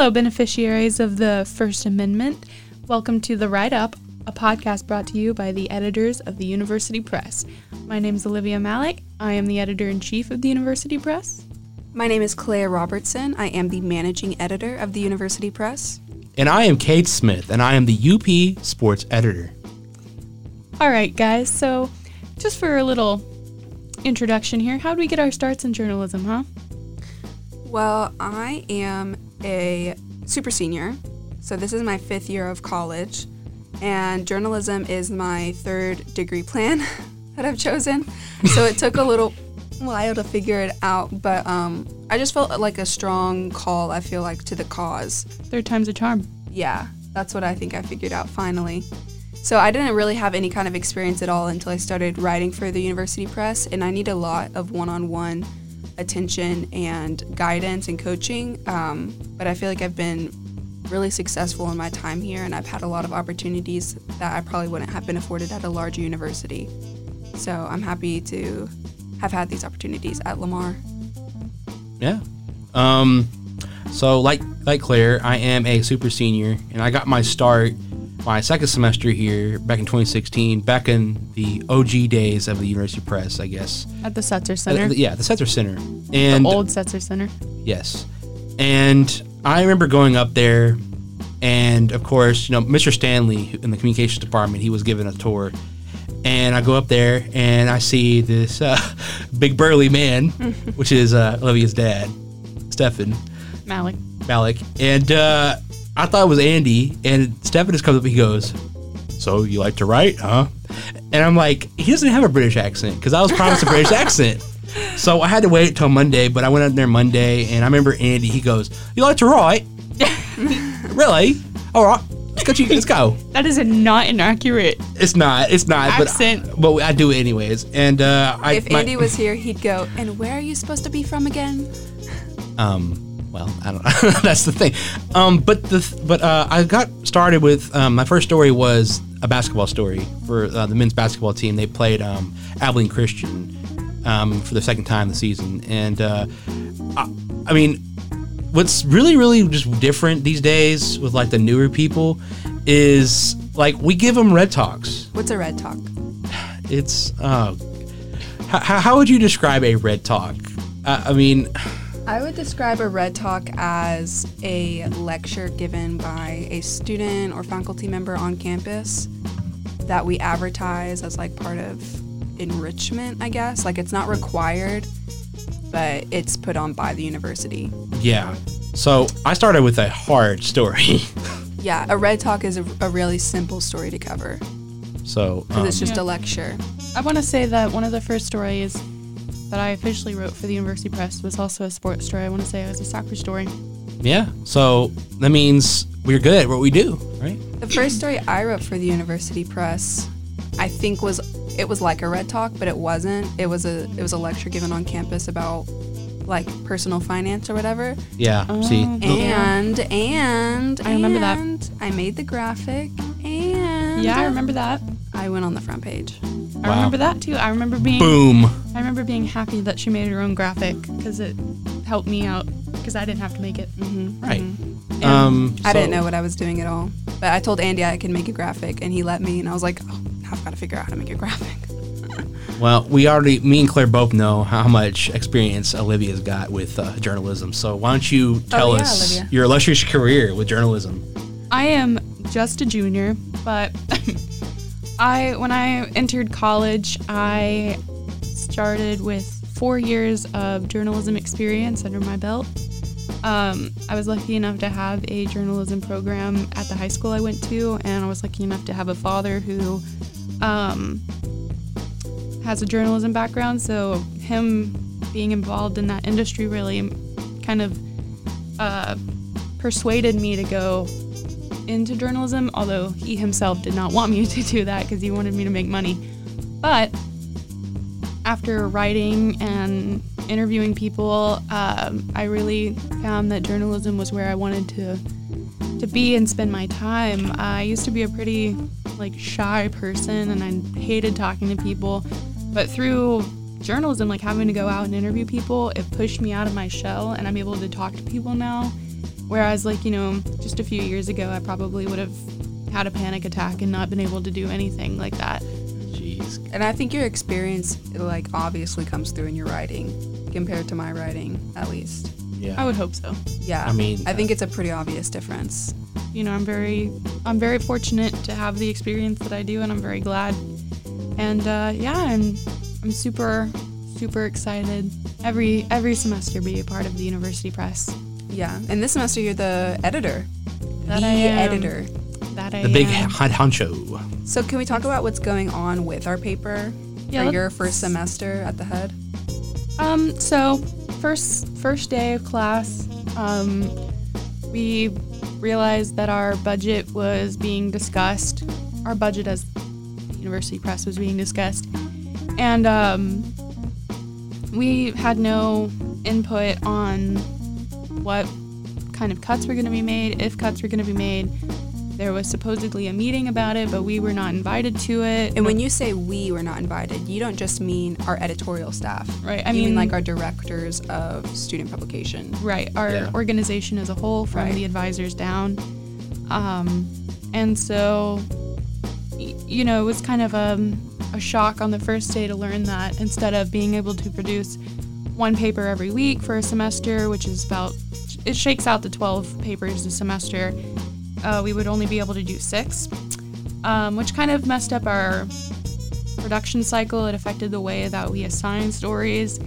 Hello, beneficiaries of the First Amendment. Welcome to The Write Up, a podcast brought to you by the editors of the University Press. My name is Olivia Malik. I am the editor in chief of the University Press. My name is Claire Robertson. I am the managing editor of the University Press. And I am Kate Smith, and I am the UP sports editor. All right, guys, so just for a little introduction here, how do we get our starts in journalism, huh? Well, I am a super senior, so this is my fifth year of college, and journalism is my third degree plan that I've chosen. So it took a little while to figure it out, but um, I just felt like a strong call, I feel like, to the cause. Third time's a charm. Yeah, that's what I think I figured out finally. So I didn't really have any kind of experience at all until I started writing for the university press, and I need a lot of one-on-one attention and guidance and coaching. Um, but I feel like I've been really successful in my time here, and I've had a lot of opportunities that I probably wouldn't have been afforded at a larger university. So I'm happy to have had these opportunities at Lamar. Yeah. Um, so like like Claire, I am a super senior, and I got my start my second semester here back in 2016, back in the OG days of the University Press, I guess. At the Setzer Center. Uh, yeah, the Setzer Center. And the old Setzer Center. Yes. And I remember going up there, and of course, you know, Mr. Stanley in the communications department, he was given a tour. And I go up there and I see this uh, big burly man, which is uh, Olivia's dad, Stefan Malik. Malik. And uh, I thought it was Andy. And Stefan just comes up and he goes, So you like to write, huh? And I'm like, He doesn't have a British accent because I was promised a British accent. So I had to wait till Monday, but I went out there Monday and I remember Andy, he goes, You like to write? really? All right. Let's go. Let's go. That is a not inaccurate. It's not. It's not. Accent. But, but I do it anyways. And uh, I, if my- Andy was here, he'd go, And where are you supposed to be from again? um, well, I don't know. That's the thing. Um, but the but uh, I got started with um, my first story was a basketball story for uh, the men's basketball team. They played um, Abilene Christian um, for the second time this season, and uh, I, I mean, what's really really just different these days with like the newer people is like we give them red talks. What's a red talk? It's uh, how, how would you describe a red talk? Uh, I mean. I would describe a red talk as a lecture given by a student or faculty member on campus that we advertise as like part of enrichment, I guess. Like it's not required, but it's put on by the university. Yeah. So I started with a hard story. Yeah, a red talk is a, a really simple story to cover so because um, it's just Yeah. a lecture. I want to say that one of the first stories that I officially wrote for the University Press was also a sports story. I want to say it was a soccer story. yeah. So that means we're good at what we do, right? The first story I wrote for the University Press, I think was it was like a red talk, but it wasn't. It was a it was a lecture given on campus about like personal finance or whatever. Yeah. See. Oh. And and I remember that. and I made the graphic and Yeah, I remember that. I went on the front page. I remember that too. I remember being Boom. I remember being happy that she made her own graphic because it helped me out because I didn't have to make it. hmm Right. And Um. I didn't know what I was doing at all, but I told Andy I could make a graphic, and he let me, and I was like, oh, I've got to figure out how to make a graphic. Well, we already, me and Claire both know how much experience Olivia's got with uh, journalism. So why don't you tell Oh, yeah, us Olivia. your illustrious career with journalism? I am just a junior, but I when I entered college, I started with four years of journalism experience under my belt. Um, I was lucky enough to have a journalism program at the high school I went to, and I was lucky enough to have a father who um, has a journalism background. So him being involved in that industry really kind of uh, persuaded me to go into journalism, although he himself did not want me to do that because he wanted me to make money. But after writing and interviewing people, um, I really found that journalism was where I wanted to to be and spend my time. I used to be a pretty like shy person and I hated talking to people, but through journalism, like having to go out and interview people, it pushed me out of my shell and I'm able to talk to people now Whereas, like, you know, just a few years ago, I probably would have had a panic attack and not been able to do anything like that. Jeez. And I think your experience, like, obviously comes through in your writing compared to my writing, at least. Yeah. I would hope so. Yeah. I mean, I think it's a pretty obvious difference. You know, I'm very, I'm very fortunate to have the experience that I do, and I'm very glad. And uh, yeah, I'm, I'm super, super excited every every semester be a part of the University Press. Yeah. And this semester, you're the editor. That the I am. editor. That I the big am. head honcho. So, can we talk about what's going on with our paper Yeah, for your first semester at the head? Um, so first first day of class, um, we realized that our budget was being discussed. Our budget as University Press was being discussed, and um, we had no input on what kind of cuts were going to be made, if cuts were going to be made. There was supposedly a meeting about it, but we were not invited to it. And when you say we were not invited, you don't just mean our editorial staff. Right, I you mean mean- like our directors of student publication. right our Yeah. organization as a whole from Right. the advisors down um, and so you know it was kind of a, a shock on the first day to learn that instead of being able to produce one paper every week for a semester which is about it shakes out to 12 papers a semester uh, we would only be able to do six um, which kind of messed up our production cycle it affected the way that we assign stories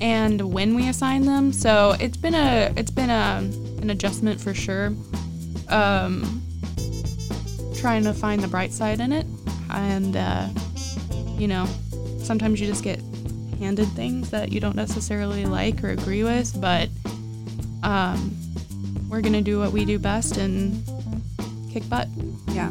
and when we assign them. So it's been a it's been a an adjustment for sure. Um, trying to find the bright side in it, and uh, you know, sometimes you just get handed things that you don't necessarily like or agree with, but um, we're gonna do what we do best and kick butt. Yeah.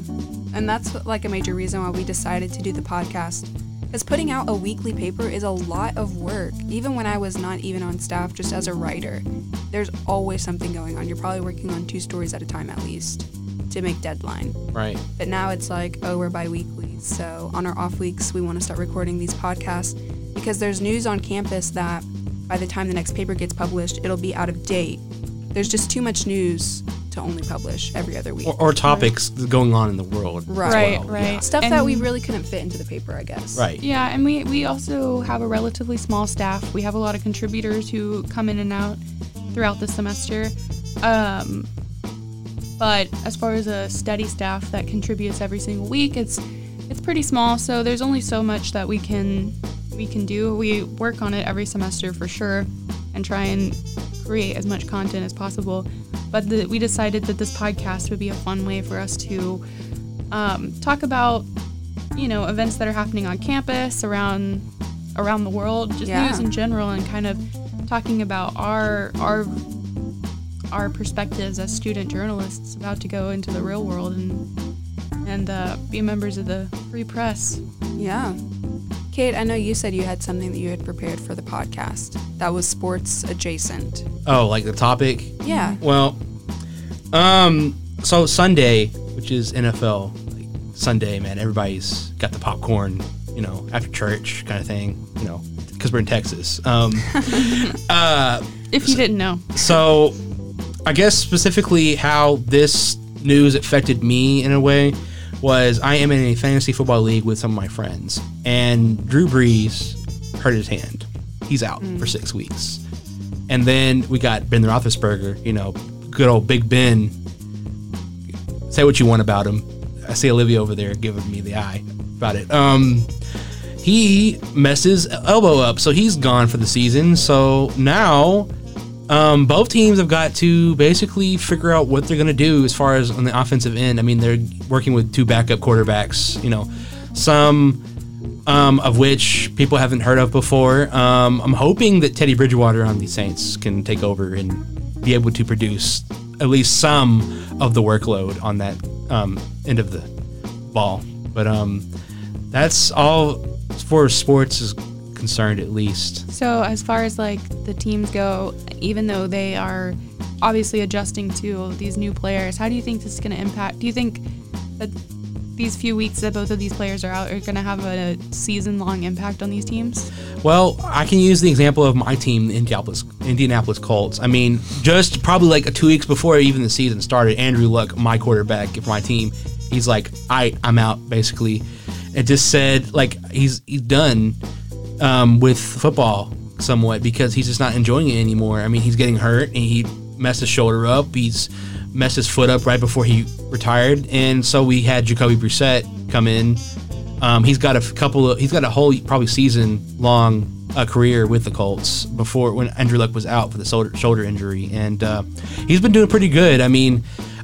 And that's like a major reason why we decided to do the podcast. Because putting out a weekly paper is a lot of work. Even when I was not even on staff, just as a writer, there's always something going on. You're probably working on two stories at a time at least to make deadline. Right. But now it's like, oh, we're bi weekly. So on our off weeks, we want to start recording these podcasts because there's news on campus that by the time the next paper gets published, it'll be out of date. There's just too much news to only publish every other week. Or, or topics going on in the world. as Right. well. right. Yeah. Stuff that we really couldn't fit into the paper, I guess. Right. Yeah, and we, we also have a relatively small staff. We have a lot of contributors who come in and out throughout the semester. Um, but as far as a steady staff that contributes every single week, it's it's pretty small. So there's only so much that we can we can do. We work on it every semester for sure, and try and create as much content as possible. But the, we decided that this podcast would be a fun way for us to um, talk about you know events that are happening on campus around around the world just Yeah. news in general and kind of talking about our our our perspectives as student journalists about to go into the real world and and uh, be members of the free press Yeah. Kate, I know you said you had something that you had prepared for the podcast that was sports adjacent. Oh, like the topic? Yeah. Well, um, so Sunday, which is NFL, like Sunday, man, everybody's got the popcorn, you know, after church kind of thing, you know, because we're in Texas. Um, uh, if you didn't know so I guess specifically how this news affected me in a way was I am in a fantasy football league with some of my friends, and Drew Brees hurt his hand. He's out for six weeks. And then we got Ben Roethlisberger, you know, good old Big Ben. Say what you want about him. I see Olivia over there giving me the eye about it. Um, he messes elbow up, so he's gone for the season. So now um, both teams have got to basically figure out what they're going to do as far as on the offensive end. I mean, they're working with two backup quarterbacks, you know, some um, of which people haven't heard of before. Um, I'm hoping that Teddy Bridgewater on the Saints can take over and be able to produce at least some of the workload on that um, end of the ball. But um, that's all as sports is concerned, at least. so as far as like the teams go even though they are obviously adjusting to these new players how do you think this is going to impact do you think that these few weeks that both of these players are out are going to have a season long impact on these teams? Well, I can use the example of my team, the Indianapolis, Indianapolis Colts. I mean, just probably like two weeks before even the season started, Andrew Luck, my quarterback for my team, he's like, "I, I'm out." Basically, it just said like he's he's done um, with football somewhat because he's just not enjoying it anymore. I mean, he's getting hurt and he messed his shoulder up. He's messed his foot up right before he retired, and so we had Jacoby Brissett come in. Um, he's got a couple of he's got a whole probably season long uh, career with the Colts before when Andrew Luck was out for the shoulder, shoulder injury, and uh, he's been doing pretty good. I mean,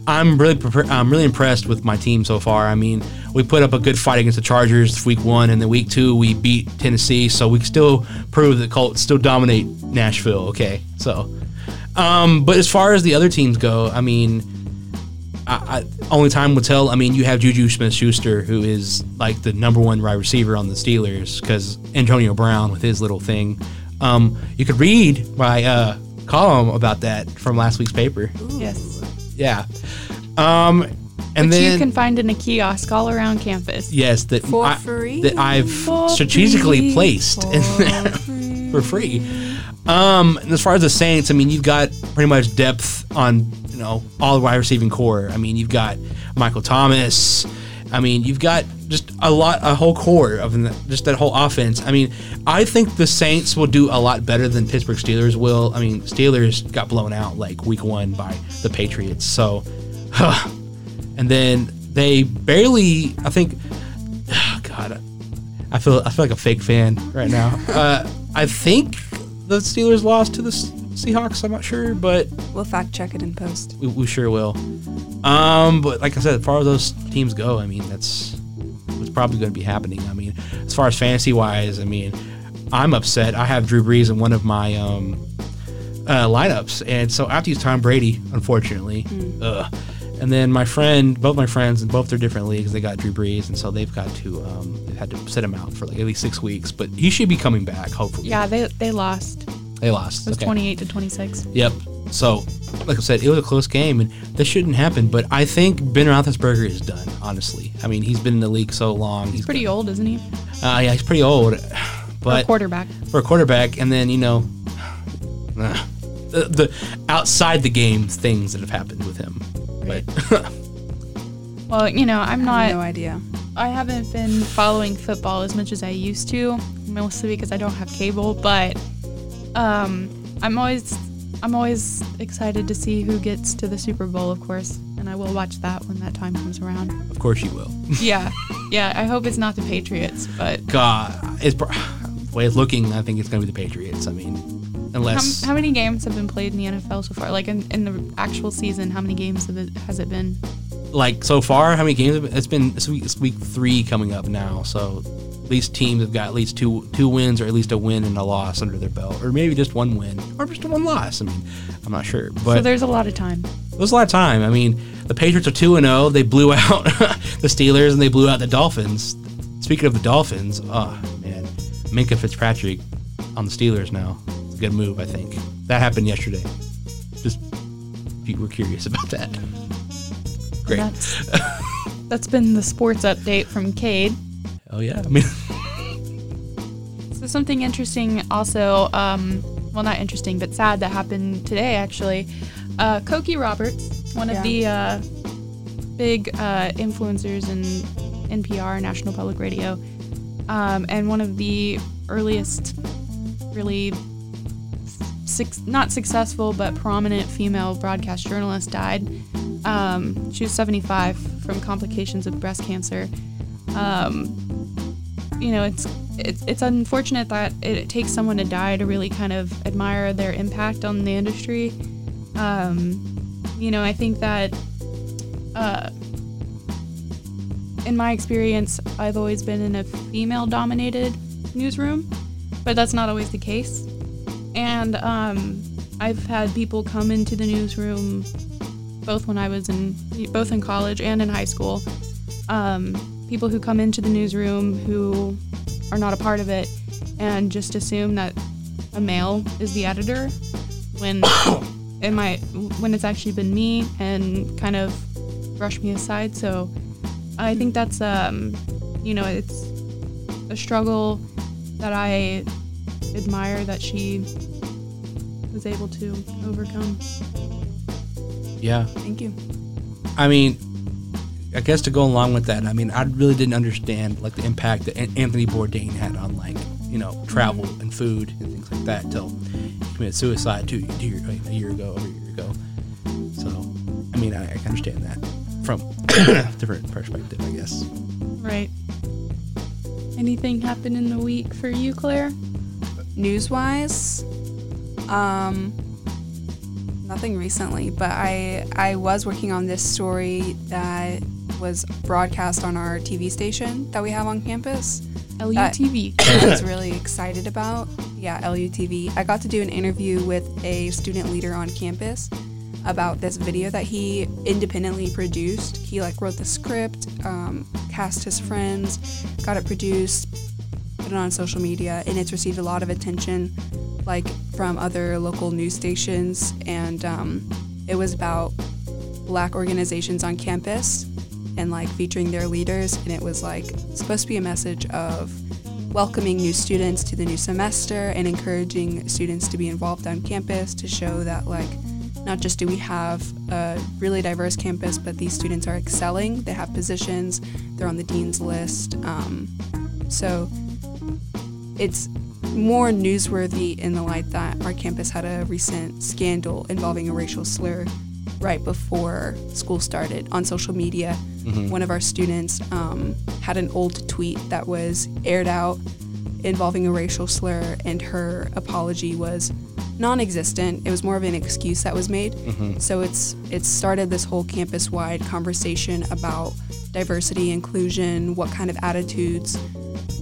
I'm really prepa- I'm really impressed with my team so far. I mean, we put up a good fight against the Chargers week one, and then week two we beat Tennessee, so we still prove that Colts still dominate Nashville. Okay, so um, but as far as the other teams go, I mean, I, I, only time will tell. I mean, you have Juju Smith Schuster, who is like the number one wide receiver on the Steelers, because Antonio Brown with his little thing. Um, you could read my uh, column about that from last week's paper. Yes. Yeah. Um, and Which then you can find in a kiosk all around campus. yes, that For I, free? that I've For strategically free. placed in there for free. Um, and as far as the Saints, I mean, you've got pretty much depth on you know all the wide receiving core. I mean, you've got Michael Thomas. I mean, you've got just a lot, a whole core of just that whole offense. I mean, I think the Saints will do a lot better than Pittsburgh Steelers will. I mean, Steelers got blown out like week one by the Patriots, so, and then they barely, I think, God, I feel I feel like a fake fan right now. Uh, I think the Steelers lost to the Seahawks. I'm not sure, but We'll fact check it in post. we, we sure will. Um, but like I said, as far as those teams go, I mean that's what's probably going to be happening. I mean, as far as fantasy wise, I mean, I'm upset. I have Drew Brees in one of my um, uh, lineups, and so I have to use Tom Brady, unfortunately. Ugh. And then my friend, both my friends in both their different leagues, they got Drew Brees, and so they've got to um, they've had to sit him out for like at least six weeks. But he should be coming back, hopefully. Yeah, they they lost. They lost. It was Okay. 28 to 26. Yep. So, like I said, it was a close game, and this shouldn't happen. But I think Ben Roethlisberger is done. Honestly, I mean, he's been in the league so long. He's Pretty old, isn't he? Uh, yeah, he's pretty old, For a but quarterback. for a quarterback, and then you know, uh, the, the outside the game things that have happened with him. But Well, you know, I'm I not. have no idea. I haven't been following football as much as I used to, mostly because I don't have cable. But um, I'm always, I'm always excited to see who gets to the Super Bowl, of course, and I will watch that when that time comes around. of course you will. yeah, yeah. I hope it's not the Patriots, but God, it's way it's looking. I think it's going to be the Patriots. I mean, unless how many games have been played in the NFL so far? Like in, in the actual season, how many games have it, has it been? like so far, how many games? It's been it's week, it's week three coming up now. So these teams have got at least two two wins or at least a win and a loss under their belt, or maybe just one win or just one loss. I mean, I'm not sure, But so there's a lot of time. there's a lot of time. I mean, the Patriots are two and zero. They blew out the Steelers and they blew out the Dolphins. Speaking of the Dolphins, oh man, Minkah Fitzpatrick on the Steelers now. It's a good move, I think. That happened yesterday. Just if you were curious about that. Great. That's, that's been the sports update from Kate. Oh yeah. I mean, So something interesting also, um, well, not interesting, but sad that happened today actually. Uh, Cokie Roberts, one Yeah. of the uh, big uh, influencers in NPR, National Public Radio, um, and one of the earliest, really, suc not successful but prominent female broadcast journalists, died. Um, she was 75 from complications of breast cancer. Um, you know, it's it's it's unfortunate that it, takes someone to die to really kind of admire their impact on the industry. Um, you know, I think that uh, in my experience, I've always been in a female-dominated newsroom, but that's not always the case. And um, I've had people come into the newsroom, both when I was in both in college and in high school. Um, people who come into the newsroom who are not a part of it and just assume that a male is the editor when it might when it's actually been me and kind of brush me aside so I think that's um, you know, it's a struggle that I admire that she was able to overcome. Yeah. Thank you. I mean, I guess to go along with that, I mean, I really didn't understand like the impact that Anthony Bourdain had on like you know travel and food and things like that until he committed suicide two, two year, a year ago, over a year ago. So, I mean, I, I can understand that from a different perspective, I guess. Right. Anything happen in the week for you, Claire? News wise, um, nothing recently, but I I was working on this story that was broadcast on our TV station that we have on campus. LUTV. I was really excited about. Yeah, LUTV. I got to do an interview with a student leader on campus about this video that he independently produced. He like wrote the script, um, cast his friends, got it produced, put it on social media, and it's received a lot of attention, like from other local news stations. And um, it was about black organizations on campus and like featuring their leaders. And it was like supposed to be a message of welcoming new students to the new semester and encouraging students to be involved on campus to show that like not just do we have a really diverse campus, but these students are excelling. They have positions. They're on the dean's list. Um, so it's more newsworthy in the light that our campus had a recent scandal involving a racial slur right before school started on social media. One of our students um, had an old tweet that was aired out involving a racial slur, and her apology was non-existent. It was more of an excuse that was made. So it's it started this whole campus-wide conversation about diversity, inclusion, what kind of attitudes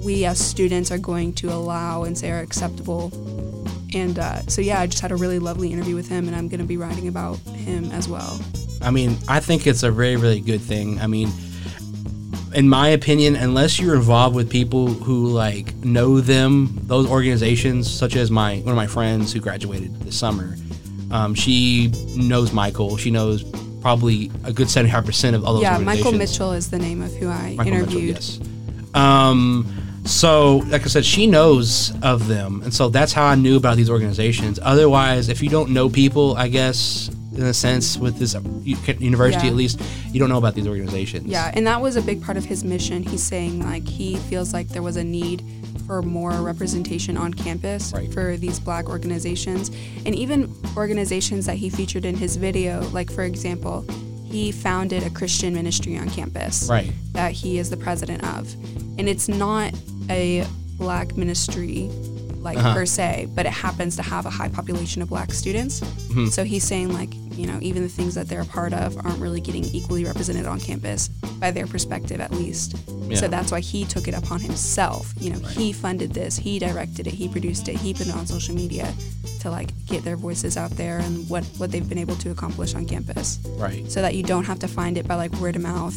we as students are going to allow and say are acceptable. And uh, so yeah, I just had a really lovely interview with him, and I'm going to be writing about him as well. I mean, I think it's a very, really good thing. I mean, in my opinion, unless you're involved with people who like know them, those organizations, such as my one of my friends who graduated this summer, um, she knows Michael. She knows probably a good seventy five percent of all those yeah, Michael. Mitchell is the name of who I Michael Mitchell, interviewed. yes. Um, so, like I said, she knows of them, and so that's how I knew about these organizations. Otherwise, if you don't know people, I guess in a sense with this university Yeah. at least, you don't know about these organizations. Yeah, and that was a big part of his mission. He's saying like he feels like there was a need for more representation on campus Right. for these black organizations and even organizations that he featured in his video, like for example, he founded a Christian ministry on campus Right. that he is the president of. And it's not a black ministry like Uh-huh. per se, but it happens to have a high population of black students. Mm-hmm. So he's saying like, you know, even the things that they're a part of aren't really getting equally represented on campus by their perspective at least. Yeah. So that's why he took it upon himself. You know, he funded this, he directed it, he produced it, he put it on social media to like get their voices out there and what what they've been able to accomplish on campus. Right. So that you don't have to find it by like word of mouth.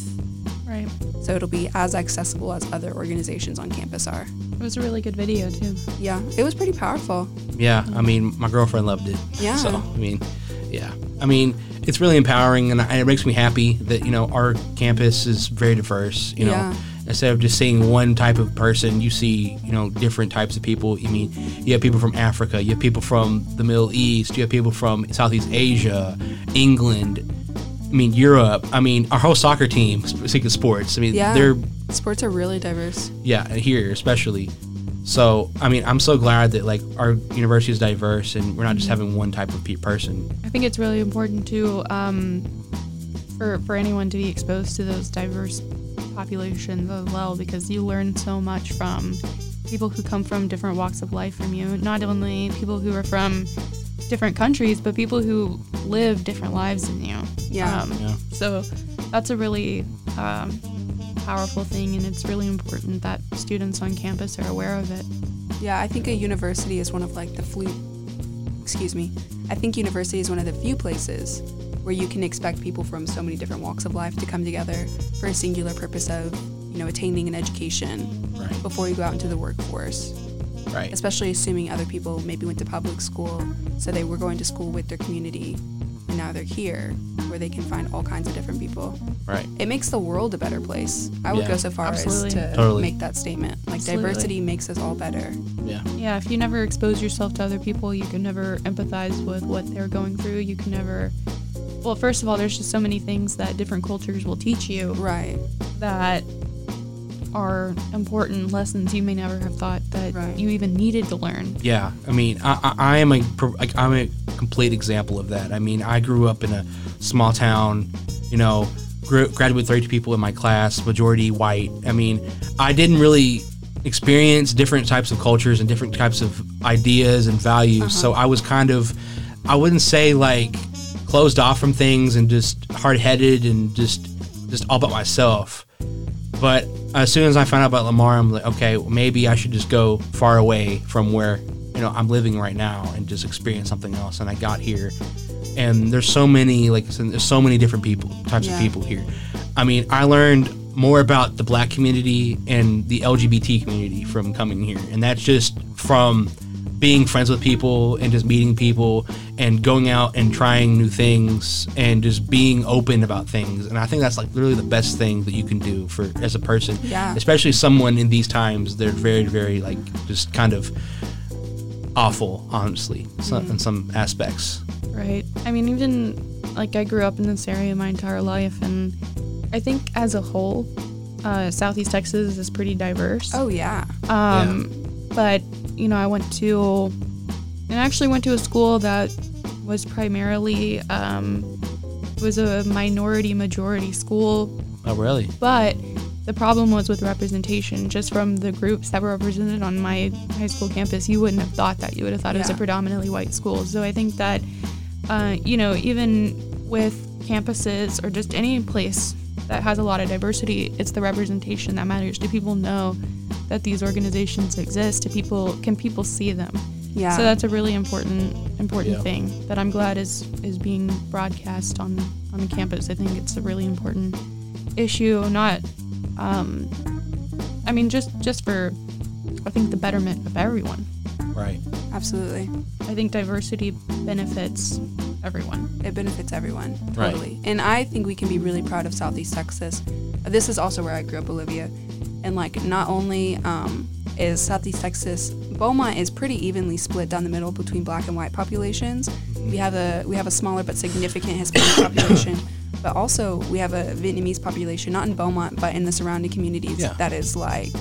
Right. So it'll be as accessible as other organizations on campus are. It was a really good video too. Yeah, it was pretty powerful. Yeah. I mean, my girlfriend loved it. Yeah. So, I mean, yeah. I mean, it's really empowering, and it makes me happy that you know our campus is very diverse. You know, Yeah. instead of just seeing one type of person, you see you know different types of people. I mean, you have people from Africa, you have people from the Middle East, you have people from Southeast Asia, England. I mean, Europe. I mean, our whole soccer team, speaking of sports. I mean, Yeah. they're Sports are really diverse. yeah here especially so i mean i'm so glad that like our university is diverse and we're not just having one type of person I think it's really important too um, for for anyone to be exposed to those diverse populations as well because you learn so much from people who come from different walks of life from you. Not only people who are from different countries, but people who live different lives than you. Yeah. Um, Yeah. So that's a really um, powerful thing, and it's really important that students on campus are aware of it. Yeah, I think a university is one of like the flu. Excuse me. I think university is one of the few places where you can expect people from so many different walks of life to come together for a singular purpose of, you know, attaining an education right before you go out into the workforce. Right Especially assuming other people maybe went to public school, so they were going to school with their community, and now they're here where they can find all kinds of different people. Right. It makes the world a better place. I would Yeah, go so far absolutely. as to Totally. make that statement. Like Absolutely. diversity makes us all better. Yeah. Yeah, if you never expose yourself to other people, you can never empathize with what they're going through. You can never. Well, first of all, there's just so many things that different cultures will teach you Right. that are important lessons you may never have thought that Right. you even needed to learn. Yeah, I mean, I, I, I am a like I'm a complete example of that. I mean, I grew up in a small town, you know, grew, graduated with 32 people in my class, majority white. I mean, I didn't really experience different types of cultures and different types of ideas and values. Uh-huh. So I was kind of, I wouldn't say like closed off from things and just hard headed and just just all about myself. But as soon as I found out about Lamar, I'm like, okay, well, maybe I should just go far away from where you know I'm living right now and just experience something else. And I got here, and there's so many like there's so many different people, types Yeah. of people here. I mean, I learned more about the Black community and the LGBT community from coming here, and that's just from being friends with people and just meeting people and going out and trying new things and just being open about things and i think that's like literally the best thing that you can do for as a person Yeah. especially someone in these times they're very very like just kind of awful honestly so, in some aspects Right. I mean, even like I grew up in this area my entire life, and I think as a whole, uh, Southeast Texas is pretty diverse. Oh yeah. Um, But, you know, I went to, and I actually went to a school that was primarily, um, was a minority majority school, oh really but the problem was with representation. Just from the groups that were represented on my high school campus, you wouldn't have thought that. You would have thought it was a predominantly white school. So I think that, uh, you know, even with campuses or just any place that has a lot of diversity, it's the representation that matters. Do people know that these organizations exist? Do people can people see them? Yeah. So that's a really important important Yeah. thing that I'm glad is is being broadcast on on the campus. I think it's a really important issue. Not, um, I mean, just just for I think the betterment of everyone. right Absolutely. I think diversity benefits everyone. It benefits everyone. Right. Totally. And I think we can be really proud of Southeast Texas. This is also where I grew up, Olivia. And like not only um, is Southeast Texas, Beaumont is pretty evenly split down the middle between black and white populations. We have a we have a smaller but significant Hispanic population. But also we have a Vietnamese population, not in Beaumont, but in the surrounding communities. Yeah. That is like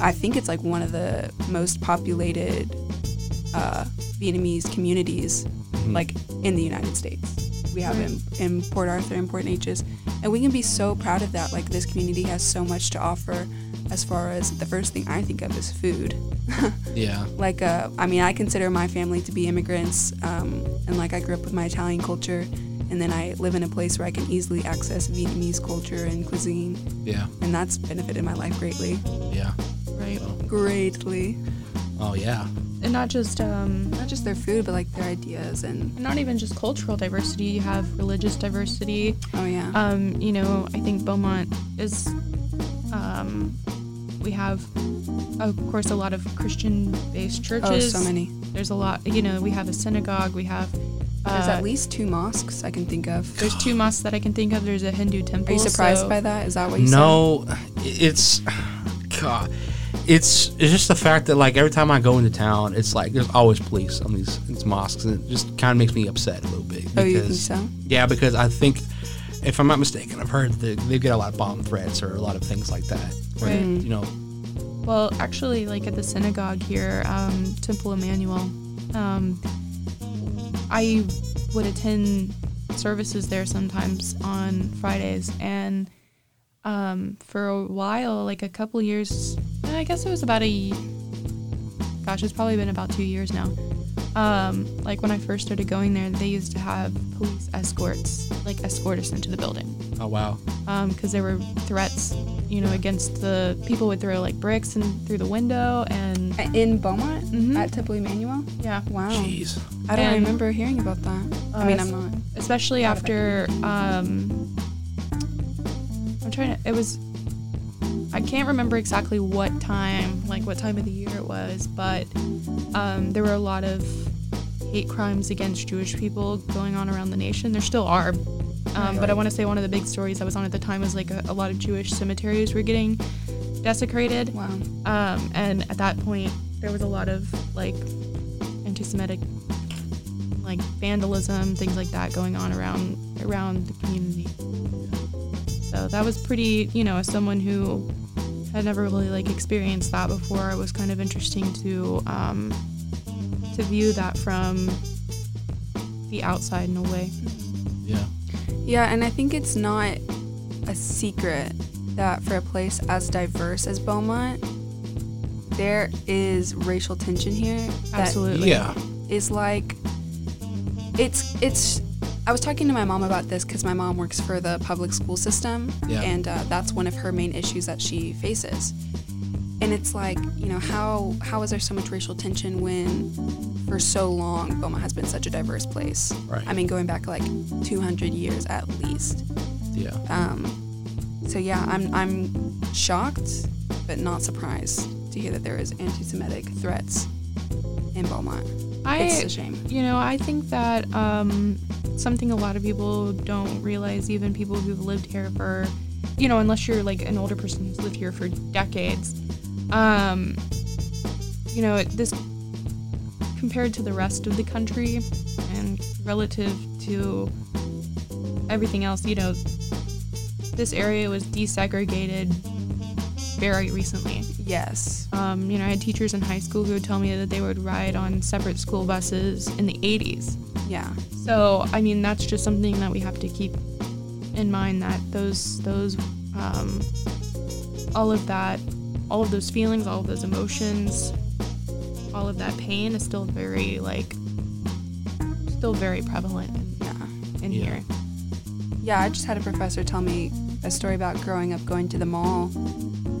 I think it's like one of the most populated uh, Vietnamese communities, like in the United States. We have in, in Port Arthur and Port Neches, and we can be so proud of that. Like this community has so much to offer. As far as the first thing I think of is food. yeah like, uh, I mean, I consider my family to be immigrants, um, and like I grew up with my Italian culture, and then I live in a place where I can easily access Vietnamese culture and cuisine, yeah and that's benefited my life greatly. yeah Right. Greatly. oh yeah And not just um, Not just their food, but like their ideas and not even just cultural diversity. You have religious diversity. oh yeah. Um, you know, I think Beaumont is. Um, we have, of course, a lot of Christian-based churches. oh, churches. so many. There's a lot. You know, we have a synagogue. We have. Uh, There's at least two mosques I can think of. There's two mosques that I can think of. There's a Hindu temple. Are you surprised so- by that? Is that what you no it's god it's it's just the fact that like every time i go into town it's like there's always police on these, these mosques and it just kind of makes me upset a little bit said? Oh, you think so? yeah because i think if i'm not mistaken i've heard that they get a lot of bomb threats or a lot of things like that where, Right. you know Well, actually, like at the synagogue here, um, Temple Emanuel, um, I would attend services there sometimes on Fridays, and um, for a while, like a couple years, I guess it was about a, gosh, it's probably been about two years now. Um, like when I first started going there, they used to have police escorts, like escort us into the building oh wow because there were threats, you know, against the people would throw like bricks and through the window, and In Beaumont? Mhm. At Temple Emanuel? yeah, Wow. jeez I don't And- remember hearing about that. I mean, Uh, I'm not. especially after um, I'm trying to. It was. I can't remember exactly what time, like what time of the year it was, but um, there were a lot of hate crimes against Jewish people going on around the nation. There still are. Um, But I want to say one of the big stories I was on at the time was like a, a lot of Jewish cemeteries were getting desecrated. Wow. Um, and at that point, there was a lot of like anti-Semitic, like vandalism, things like that going on around around the community. So that was pretty, you know, as someone who had never really like experienced that before, it was kind of interesting to um, to view that from the outside in a way. Yeah. Yeah, and I think it's not a secret that for a place as diverse as Beaumont, there is racial tension here. Absolutely. Yeah. is like it's it's I was talking to my mom about this because my mom works for the public school system, Yeah. and uh, that's one of her main issues that she faces. And it's like, you know, how how is there so much racial tension when, for so long, Beaumont has been such a diverse place? Right. I mean, going back like 200 years at least. Yeah. Um, so yeah, I'm I'm shocked, but not surprised to hear that there is anti-Semitic threats in Beaumont. I, it's a shame. you know, I think that um, something a lot of people don't realize, even people who've lived here for, you know, unless you're like an older person who's lived here for decades, um, you know, this compared to the rest of the country and relative to everything else, you know, this area was desegregated very recently. Yes. Um, you know, I had teachers in high school who would tell me that they would ride on separate school buses in the 80s. Yeah. So, I mean, that's just something that we have to keep in mind that those, those, um, all of that, all of those feelings, all of those emotions, all of that pain is still very, like, still very prevalent in, Yeah. in Yeah. here. Yeah, I just had a professor tell me a story about growing up going to the mall,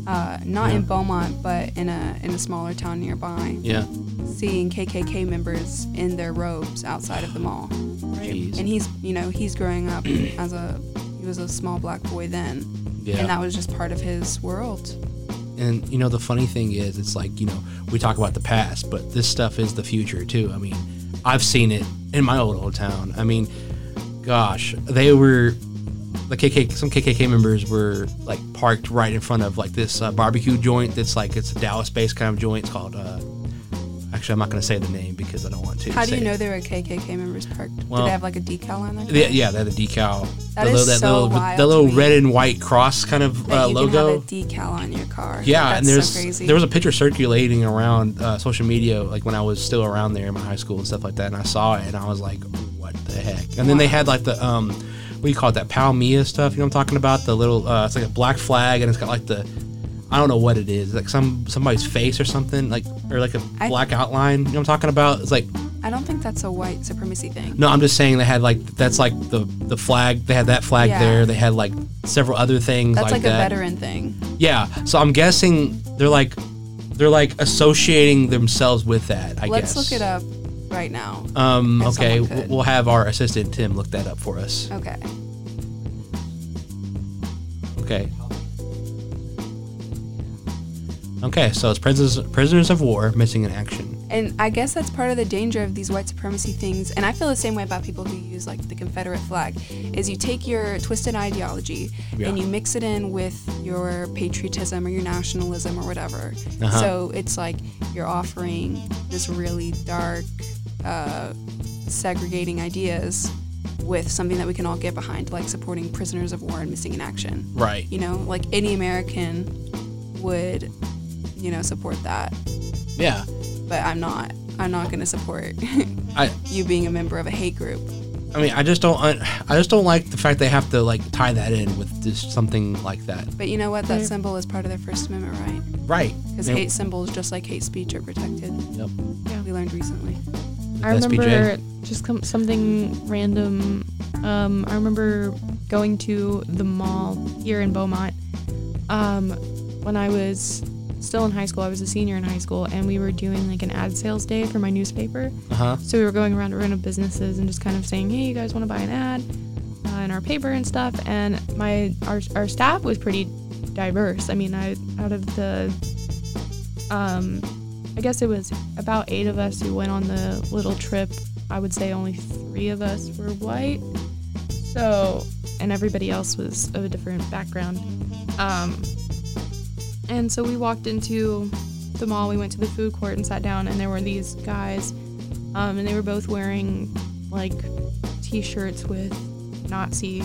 uh, not Yeah. in Beaumont, but in a in a smaller town nearby, Yeah. seeing KKK members in their robes outside of the mall. Jeez. And he's, you know, he's growing up as a he was a small black boy then, yeah. and that was just part of his world. And you know the funny thing is, it's like you know we talk about the past, but this stuff is the future too. I mean, I've seen it in my old old town. I mean, gosh, they were the KK. Some KKK members were like parked right in front of like this uh, barbecue joint. That's like it's a Dallas-based kind of joint. It's called. Uh, actually, I'm not going to say the name because I don't want to. How do you know it. there were KKK members parked? Well- Did they have like a decal on there? Yeah, yeah, they had a decal. That the is little, so little, wild the little red and white cross kind of That uh, you logo. can have a decal on your car. Yeah, That's and there's so crazy. there was a picture circulating around uh, social media like when I was still around there in my high school and stuff like that, and I saw it and I was like, what the heck? And then they had like the um, what do you call it? That POW/MIA stuff. You know what I'm talking about? The little uh, it's like a black flag and it's got like the I don't know what it is, like some somebody's face or something, like or like a I- black outline. You know what I'm talking about? It's like I don't think that's a white supremacy thing. no, I'm just saying they had like that's like the the flag. They had that flag Yeah. there. They had like several other things That's like, like, a that. veteran thing. Yeah, so I'm guessing they're like they're like associating themselves with that. I guess. Let's look it up right now. Um, if okay, someone could. we'll have our assistant Tim look that up for us. Okay. Okay. Okay, so it's prisoners prisoners of war missing in action. And I guess that's part of the danger of these white supremacy things. And I feel the same way about people who use like the Confederate flag. Is you take your twisted ideology Yeah. and you mix it in with your patriotism or your nationalism or whatever. Uh-huh. So it's like you're offering this really dark, uh, segregating ideas with something that we can all get behind, like supporting prisoners of war and missing in action. Right. You know, like any American would, you know, support that. Yeah. But I'm not. I'm not going to support I you being a member of a hate group. I mean I just don't un- I just don't like the fact they have to like tie that in with just something like that. But you know what? That symbol is part of their First Amendment right. Right. Because hate symbols, just like hate speech, are protected. Yep. Yeah. We learned recently. I remember just com- something random. Um, I remember going to the mall here in Beaumont um, when I was still in high school. I was a senior in high school, and we were doing like an ad sales day for my newspaper. Uh huh. So we were going around to random businesses and just kind of saying, "Hey, you guys want to buy an ad uh, in our paper and stuff?" And my our our staff was pretty diverse. I mean, I out of the um, I guess it was about eight of us who went on the little trip I would say only three of us were white. So, and everybody else was of a different background. Um, and so we walked into the mall. We went to the food court and sat down, and there were these guys, um, and they were both wearing like T-shirts with Nazi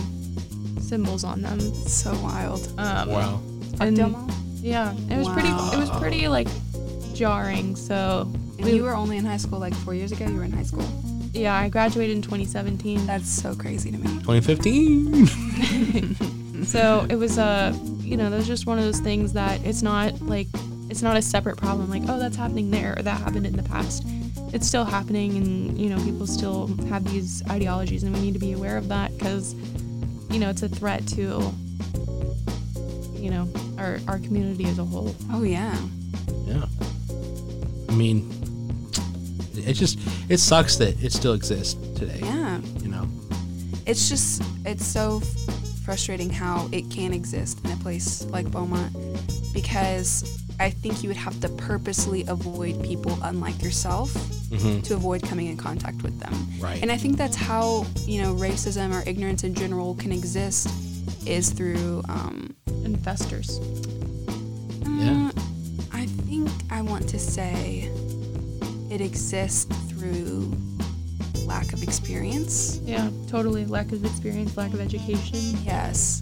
symbols on them. So wild. Um, Wow. And Parkdale yeah, it was pretty. It was pretty like jarring. So And you were only in high school like four years ago. You were in high school. yeah, I graduated in 2017. That's so crazy to me. 2015. So it was uh, you know, that was just one of those things that it's not like it's not a separate problem. Like oh, that's happening there or that happened in the past. It's still happening, and you know, people still have these ideologies, and we need to be aware of that because you know it's a threat to you know our our community as a whole. Oh yeah. Yeah. I mean, it just it sucks that it still exists today. Yeah. You know. It's just it's so frustrating how it can exist in a place like Beaumont because I think you would have to purposely avoid people unlike yourself hmm to avoid coming in contact with them. Right. And I think that's how, you know, racism or ignorance in general can exist is through um Investors. Yeah. uh, I think I want to say it exists through lack of experience. Yeah, totally. Lack of experience, lack of education. Yes.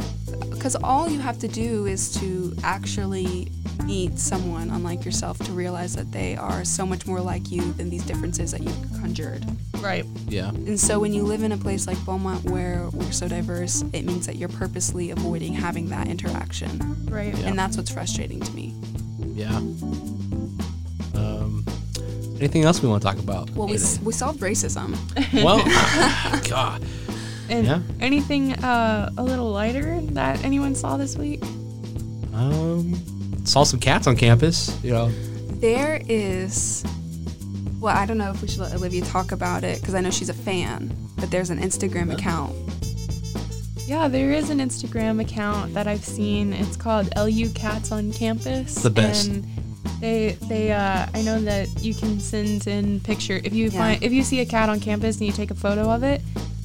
Because all you have to do is to actually meet someone unlike yourself to realize that they are so much more like you than these differences that you've conjured. Right. Yeah. And so when you live in a place like Beaumont where we're so diverse, it means that you're purposely avoiding having that interaction. Right. Yeah. And that's what's frustrating to me. Yeah. Anything else we want to talk about? Well, we, s- we solved racism. well, God. And Yeah. anything uh, a little lighter that anyone saw this week? Um, saw some cats on campus. You know. There is, well, I don't know if we should let Olivia talk about it because I know she's a fan, but there's an Instagram account. Yeah, there is an Instagram account that I've seen. It's called LU Cats on Campus. The best. And they they uh, I know that you can send in picture if you Yeah. find if you see a cat on campus and you take a photo of it,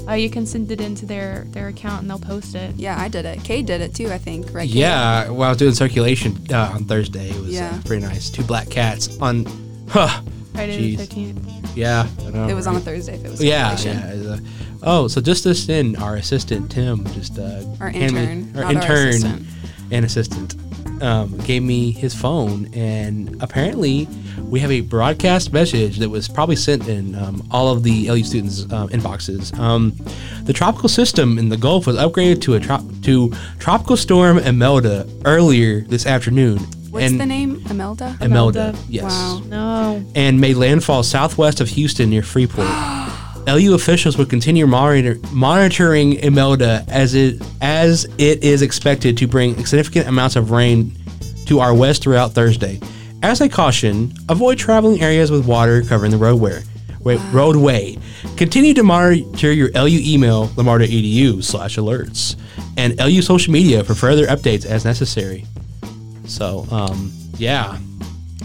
uh, you can send it into their their account and they'll post it. Yeah, I did it. Kay did it too, I think, right? Kay? Yeah. While I was doing circulation uh, on Thursday, it was Yeah. uh, pretty nice. Two black cats on. Huh. Friday Jeez. the thirteenth. Yeah. I know, It was on a? Thursday if it was Yeah, circulation. yeah. was, uh, oh, so just this in, our assistant Tim just uh, Our handed me- intern, our not our intern assistant. and assistant, um, gave me his phone, and apparently we have a broadcast message that was probably sent in um, all of the LU students' um, inboxes. Um, the tropical system in the Gulf was upgraded to a trop- to tropical storm Imelda earlier this afternoon. What's and the name? Imelda? Imelda, Imelda. yes Wow. No. and made landfall southwest of Houston near Freeport. LU officials will continue monitor, monitoring Imelda as it as it is expected to bring significant amounts of rain to our west throughout Thursday. As a caution, avoid traveling areas with water covering the roadway. Wait, roadway. Continue to monitor your LU email, lamar.edu slash alerts, and LU social media for further updates as necessary. So, um, yeah,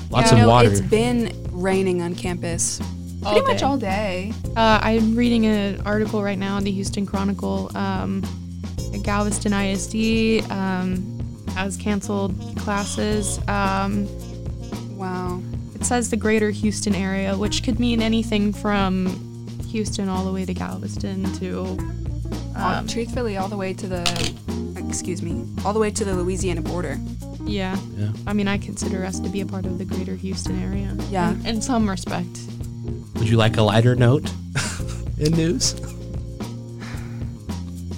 lots Yeah, of water. It's been raining on campus All pretty much all day. Uh, I'm reading an article right now in the Houston Chronicle. Um, Galveston ISD um, has canceled classes. Um, Wow. it says the greater Houston area, which could mean anything from Houston all the way to Galveston to. Um, truthfully, all the way to the, excuse me, all the way to the Louisiana border. yeah. yeah. I mean, I consider us to be a part of the greater Houston area. Yeah. In, in some respect. Would you like a lighter note in news?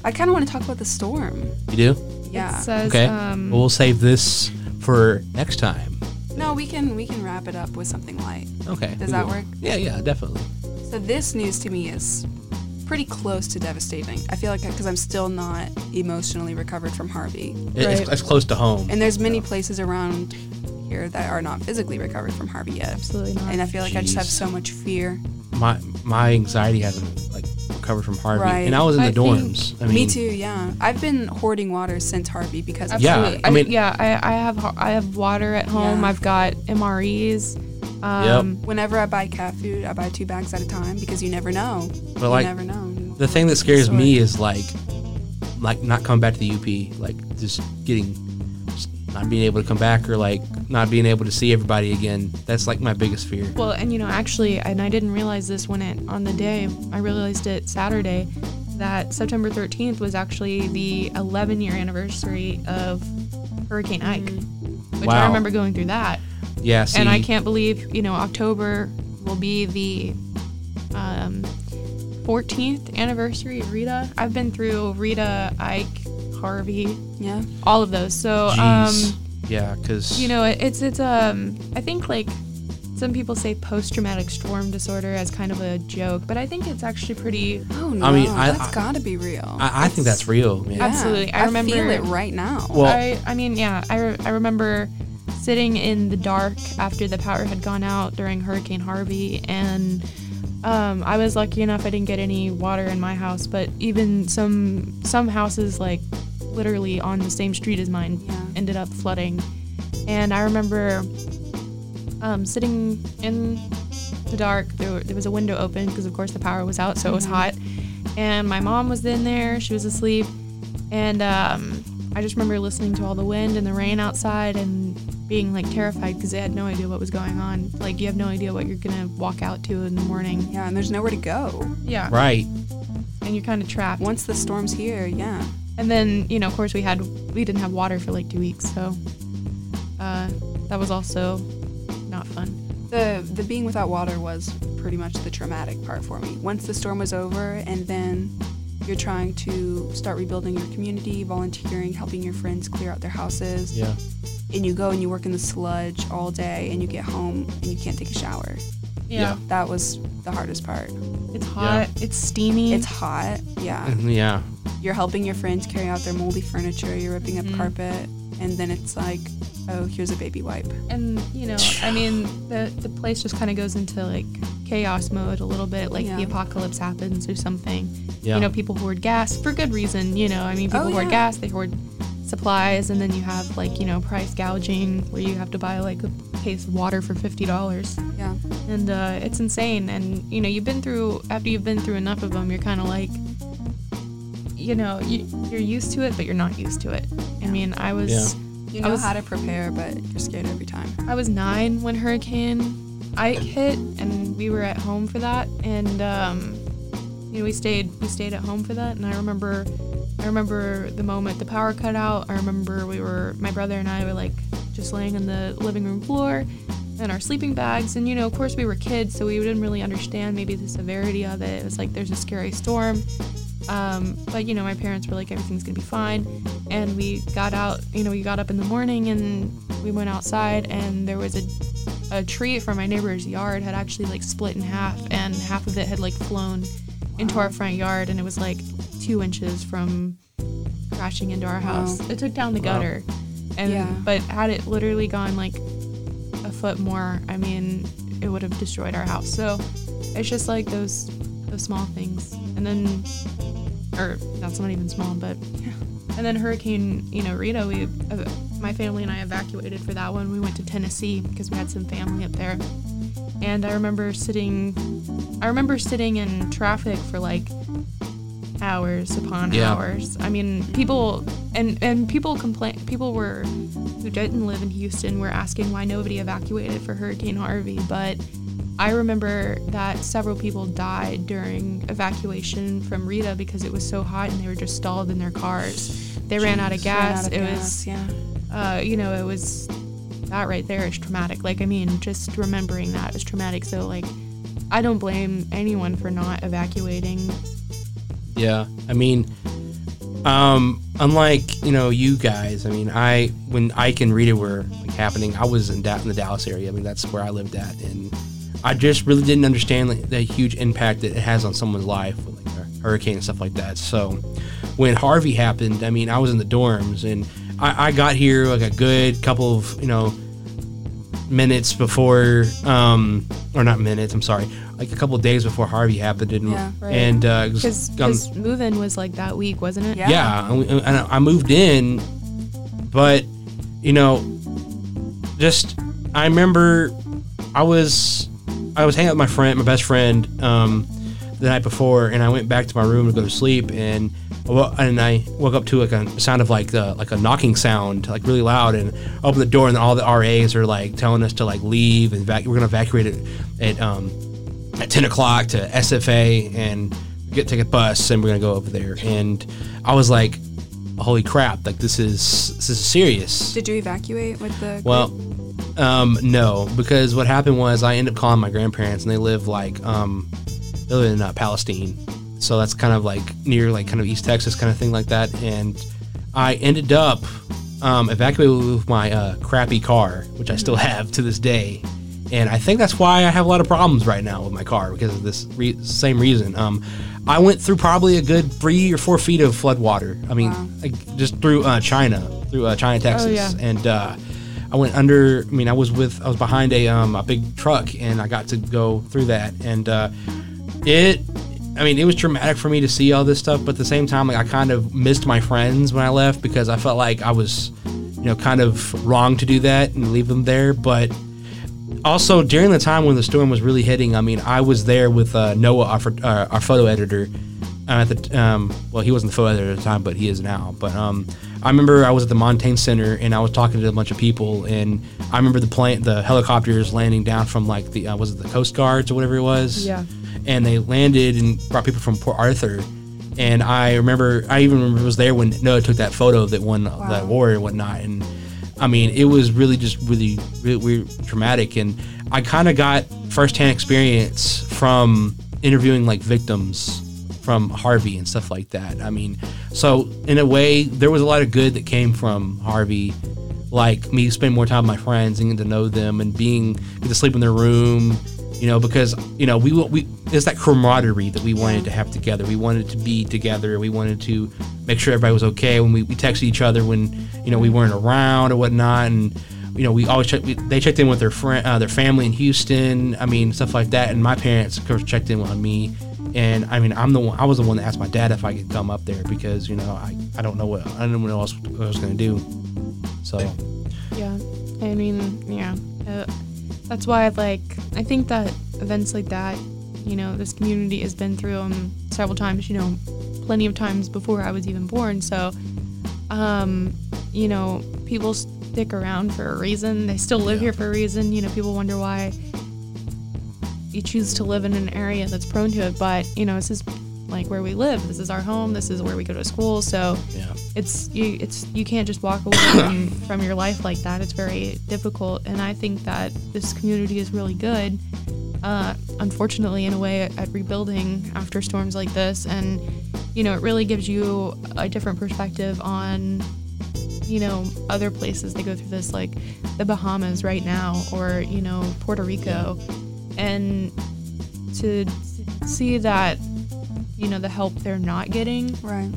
I kind of want to talk about the storm. You do? Yeah. It says, Okay. um, Well, we'll save this for next time. no, we can we can wrap it up with something light. Okay. Does that will. work? Yeah, yeah, definitely. So this news to me is pretty close to devastating. I feel like because I'm still not emotionally recovered from Harvey, It- Right. it's close to home. and there's many places around here that are not physically recovered from Harvey yet. absolutely not. And I feel like I just have so much fear. my my anxiety hasn't like recovered from Harvey, Right. and I was in the I think- dorms. I mean, me too. Yeah, I've been hoarding water since Harvey because of Yeah, Absolutely. I mean- yeah, I, I have I have water at home. Yeah. I've got MREs. Um, Whenever I buy cat food, I buy two bags at a time because you never know. But you like never know. the thing that scares me is like like not coming back to the UP, like just getting just not being able to come back or like not being able to see everybody again. That's like my biggest fear. Well, and you know, actually, and I didn't realize this when it on the day. I realized it Saturday that September 13th was actually the 11 year anniversary of Hurricane Ike, which I remember going through that. Yeah, see, and I can't believe, you know, October will be the um, 14th anniversary of Rita. I've been through Rita, Ike, Harvey, Yeah. all of those. So, Jeez. um, yeah, because you know, it, it's it's um I think like some people say post-traumatic storm disorder as kind of a joke, but I think it's actually pretty Oh no, I mean, I- that's I- gotta be real. I, I think that's real, man. Yeah, Absolutely. I remember- feel it right now. Well- I I mean, yeah, I, re- I remember sitting in the dark after the power had gone out during Hurricane Harvey and um, I was lucky enough I didn't get any water in my house, but even some some houses like literally on the same street as mine Yeah. ended up flooding. And I remember um, sitting in the dark. There, there was a window open because, of course, the power was out, so it was hot. And my mom was in there. She was asleep. And um, I just remember listening to all the wind and the rain outside and being like terrified because I had no idea what was going on. Like, you have no idea what you're going to walk out to in the morning. yeah, and there's nowhere to go. Yeah. right. And you're kind of trapped. Once the storm's here, yeah. And then, you know, of course, we had we didn't have water for like two weeks, so uh, that was also not fun. The the being without water was pretty much the traumatic part for me. Once the storm was over and then you're trying to start rebuilding your community, volunteering, helping your friends clear out their houses, Yeah. and you go and you work in the sludge all day and you get home and you can't take a shower. Yeah. That was the hardest part. It's hot. It's steamy. It's hot, yeah. Yeah. You're helping your friends carry out their moldy furniture, you're ripping up Mhm. carpet, and then it's like, oh, here's a baby wipe. and you know, I mean, the the place just kind of goes into like chaos mode a little bit, like the apocalypse happens or something. Yeah. You know, people hoard gas for good reason. You know, I mean, people Oh, hoard yeah. gas, they hoard supplies, and then you have like you know price gouging where you have to buy like a case of water for fifty dollars. Yeah. and uh, it's insane. And you know, you've been through after you've been through enough of them, you're kind of like, you know, you, you're used to it, but you're not used to it. Yeah. I mean, I was Yeah. You I know was- how to prepare, but you're scared every time. I was nine when Hurricane Ike hit, and we were at home for that, and um, you know, we stayed we stayed at home for that, and I remember. I remember the moment the power cut out. I remember we were, my brother and I were like just laying on the living room floor in our sleeping bags. And, you know, of course, we were kids, so we didn't really understand maybe the severity of it. It was like there's a scary storm. Um, but, you know, my parents were like, everything's going to be fine. And we got out, you know, we got up in the morning and we went outside, and there was a, a tree from my neighbor's yard had actually like split in half, and half of it had like flown into our front yard, and it was like two inches from crashing into our house. It took down the Wow. gutter, and Yeah. but had it literally gone like a foot more, I mean, it would have destroyed our house. So it's just like those those small things, and then, or that's not even small, but and then Hurricane, you know, Rita, we, uh, my family and I evacuated for that one. We went to Tennessee because we had some family up there. And I remember sitting, I remember sitting in traffic for like hours upon Yeah. hours. I mean, people and and people complain. People were who didn't live in Houston were asking why nobody evacuated for Hurricane Harvey, but I remember that several people died during evacuation from Rita because it was so hot and they were just stalled in their cars. They ran out of gas. out of it gas, was, yeah. uh, you know, it was that right there is traumatic. Like, I mean, just remembering that is traumatic. So, like, I don't blame anyone for not evacuating. Yeah, I mean, um, unlike you know you guys, I mean, I when Ike and Rita were like happening, I was in, da- in the Dallas area. I mean, that's where I lived at, and I just really didn't understand like, the huge impact that it has on someone's life with like a hurricane and stuff like that. So when Harvey happened, I mean, I was in the dorms, and I, I got here like a good couple of you know minutes before, um, or not minutes. I'm sorry, like a couple of days before Harvey happened, and Yeah, right. and uh, it was Because on- move-in was like that week, wasn't it? Yeah. yeah, and and I moved in, but you know, just I remember I was I was hanging out with my friend, my best friend, um, the night before, and I went back to my room to go to sleep, and and I woke up to like a sound of like the like a knocking sound, like really loud, and opened the door, and all the RAs are like telling us to like leave and vac- we're gonna evacuate it at um, at ten o'clock to SFA and get take a bus, and we're gonna go over there, and I was like, holy crap, like this is this is serious. Did you evacuate with the? Well, um, no, because what happened was I ended up calling my grandparents, and they live like um, they live in uh, Palestine, so that's kind of like near like kind of East Texas kind of thing like that, and I ended up um, evacuated with my uh, crappy car, which I still have to this day. And I think that's why I have a lot of problems right now with my car because of this re- same reason. Um, I went through probably a good three or four feet of flood water. I mean, Wow. like, just through uh, China, through uh, China, Texas, oh, yeah. and uh, I went under. I mean, I was with, I was behind a um, a big truck, and I got to go through that, and uh, it. I mean, it was traumatic for me to see all this stuff, but at the same time, like I kind of missed my friends when I left because I felt like I was, you know, kind of wrong to do that and leave them there. But also during the time when the storm was really hitting, I mean, I was there with uh, Noah, our, uh, our photo editor. Uh, at the um, well, he wasn't the photo editor at the time, but he is now. But um, I remember I was at the Montagne Center and I was talking to a bunch of people, and I remember the plane, the helicopters landing down from like the uh, was it the Coast Guards or whatever it was. Yeah. And they landed and brought people from Port Arthur. And I remember, I even remember was there when Noah took that photo that won that Wow. award and whatnot. And I mean, it was really just really, really weird, traumatic. And I kind of got firsthand experience from interviewing like victims from Harvey and stuff like that. I mean, so in a way, there was a lot of good that came from Harvey. Like me spending more time with my friends and getting to know them and being get to sleep in their room, you know, because you know we we it's that camaraderie that we wanted to have together. We wanted to be together. We wanted to make sure everybody was okay when we, we texted each other when you know we weren't around or whatnot and you know, we always check. We, they checked in with their friend, uh, their family in Houston. I mean, stuff like that. And my parents, of course, checked in on me. And I mean, I'm the one. I was the one that asked my dad if I could come up there because you know I, I don't know what I don't know what else I was gonna do. So Yeah, I mean, yeah, uh, that's why like I think that events like that, you know, this community has been through them several times. You know, plenty of times before I was even born. So, um, you know, people stick around for a reason. They still live Yeah. here for a reason. You know, people wonder why you choose to live in an area that's prone to it. But you know, this is like where we live. This is our home. This is where we go to school. So yeah, it's you it's you can't just walk away from, from your life like that it's very difficult and i think that this community is really good uh, unfortunately in a way at, at rebuilding after storms like this and you know it really gives you a different perspective on you know other places they go through this like the bahamas right now or you know puerto rico and to see that you know the help they're not getting Right.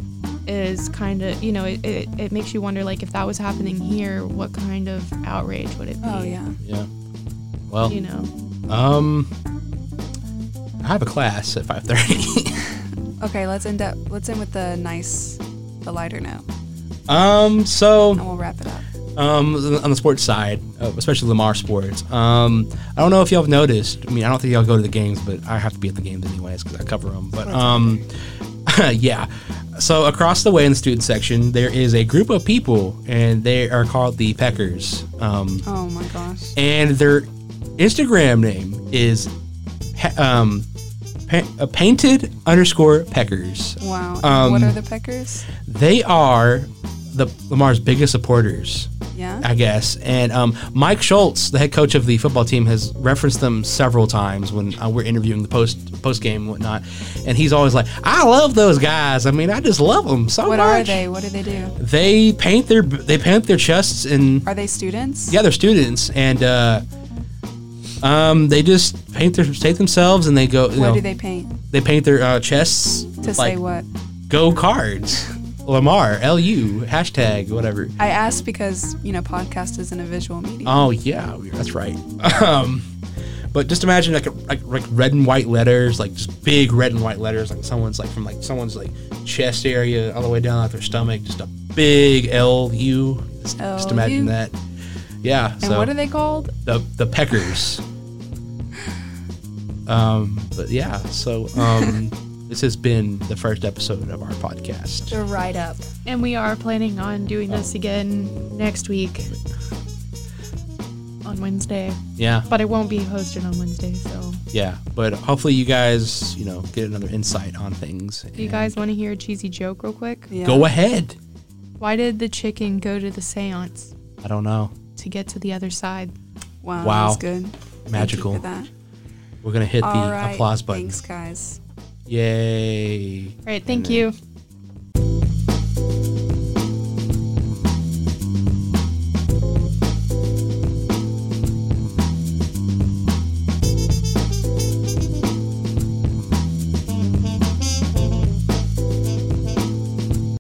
is kind of you know it, it, it makes you wonder like if that was happening here what kind of outrage would it be Oh yeah. yeah. Well, you know um, I have a class at five thirty. Okay, let's end up. Let's end with the nice, the lighter note, um, so and we'll wrap it up. Um, on the sports side, uh, especially Lamar sports. Um, I don't know if y'all have noticed. I mean, I don't think y'all go to the games, but I have to be at the games anyways because I cover them. But um, yeah. So across the way in the student section, there is a group of people, and they are called the Peckers. Um, Oh my gosh. and their Instagram name is um, pa- uh, painted underscore Peckers. Wow. Um, what are the peckers? They are the Lamar's biggest supporters. Yeah. I guess. And um, Mike Schultz, the head coach of the football team, has referenced them several times when uh, we're interviewing the post post game and whatnot. And he's always like, "I love those guys. I mean, I just love them so What much." are they? What do they do? They paint their they paint their chests and Are they students? yeah, they're students and uh, um, they just paint their paint themselves and they go. You What know, do they paint? they paint their uh, chests To say what? Go cards. Lamar, L U, hashtag, whatever. I asked because you know podcast isn't a visual medium. Oh yeah, that's right. Um, but just imagine like, a, like like red and white letters, like just big red and white letters, like someone's like from like someone's like chest area all the way down like their stomach, just a big L U. Just, just imagine that. Yeah. and so what are they called? the the Peckers. Um, but yeah, so um, this has been the first episode of our podcast. The write up. And we are planning on doing this again next week on Wednesday. Yeah, But it won't be hosted on Wednesday, so yeah. But hopefully, you guys, you know, get another insight on things. do you guys want to hear a cheesy joke real quick? Yeah. go ahead? Why did the chicken go to the seance? I don't know. To get to the other side. Wow. Wow. That's good. Magical. Thank you for that. We're gonna hit the All right. applause button. Thanks, guys. Yay! All right, thank you.